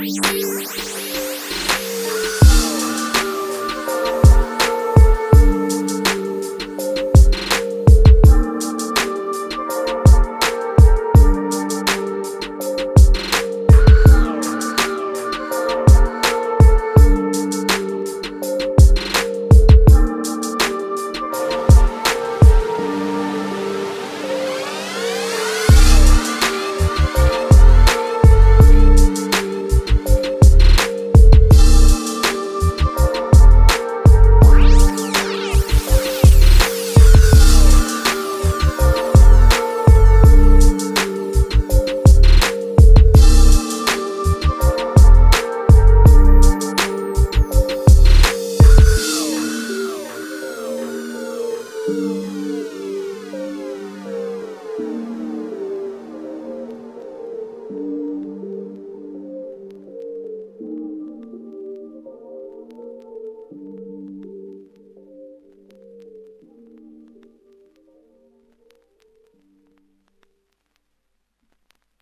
Música